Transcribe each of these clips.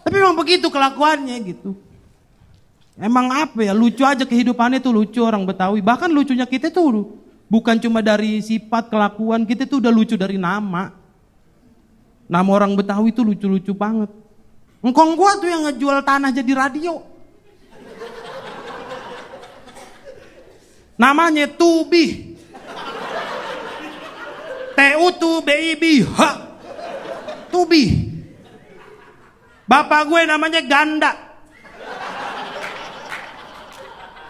Tapi memang begitu kelakuannya gitu. Emang apa ya, lucu aja kehidupannya tuh lucu orang Betawi. Bahkan lucunya kita tuh bukan cuma dari sifat kelakuan, kita tuh udah lucu dari nama. Nama orang Betawi tuh lucu-lucu banget. Engkong gua tuh yang ngejual tanah jadi radio. Namanya Tubi. TU tu BIB. Ha. Tubi. Bapak gue namanya Ganda.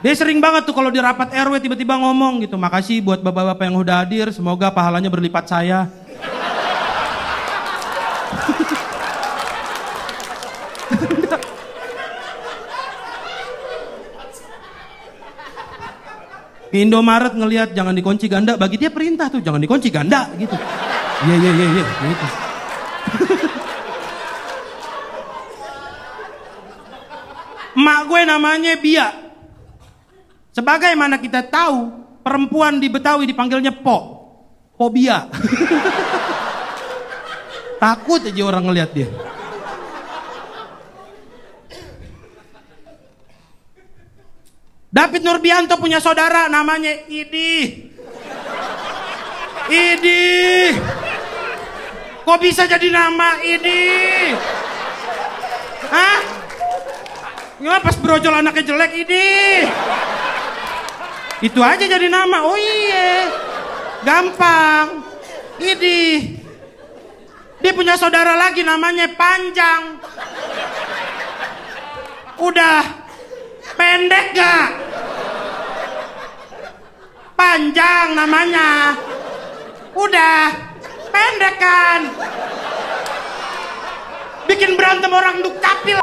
Dia sering banget tuh kalau di rapat RW tiba-tiba ngomong gitu. Makasih buat bapak-bapak yang udah hadir. Semoga pahalanya berlipat saya. Indomaret ngelihat jangan dikunci ganda, bagi dia perintah tuh jangan dikunci ganda gitu. Iya iya iya iya gitu. Mak gue namanya Bia. Sebagaimana kita tahu, perempuan di Betawi dipanggilnya Po. Pobia. Takut aja orang ngelihat dia. David Nurbianto punya saudara namanya Idi. Idi. Kok bisa jadi nama Idi? Hah? Nggak pas brojol anaknya jelek Idi. Itu aja jadi nama. Oh iya. Gampang. Idi. Dia punya saudara lagi namanya Panjang. Udah pendek gak? Panjang namanya. Udah pendek kan? Bikin berantem orang duk capil.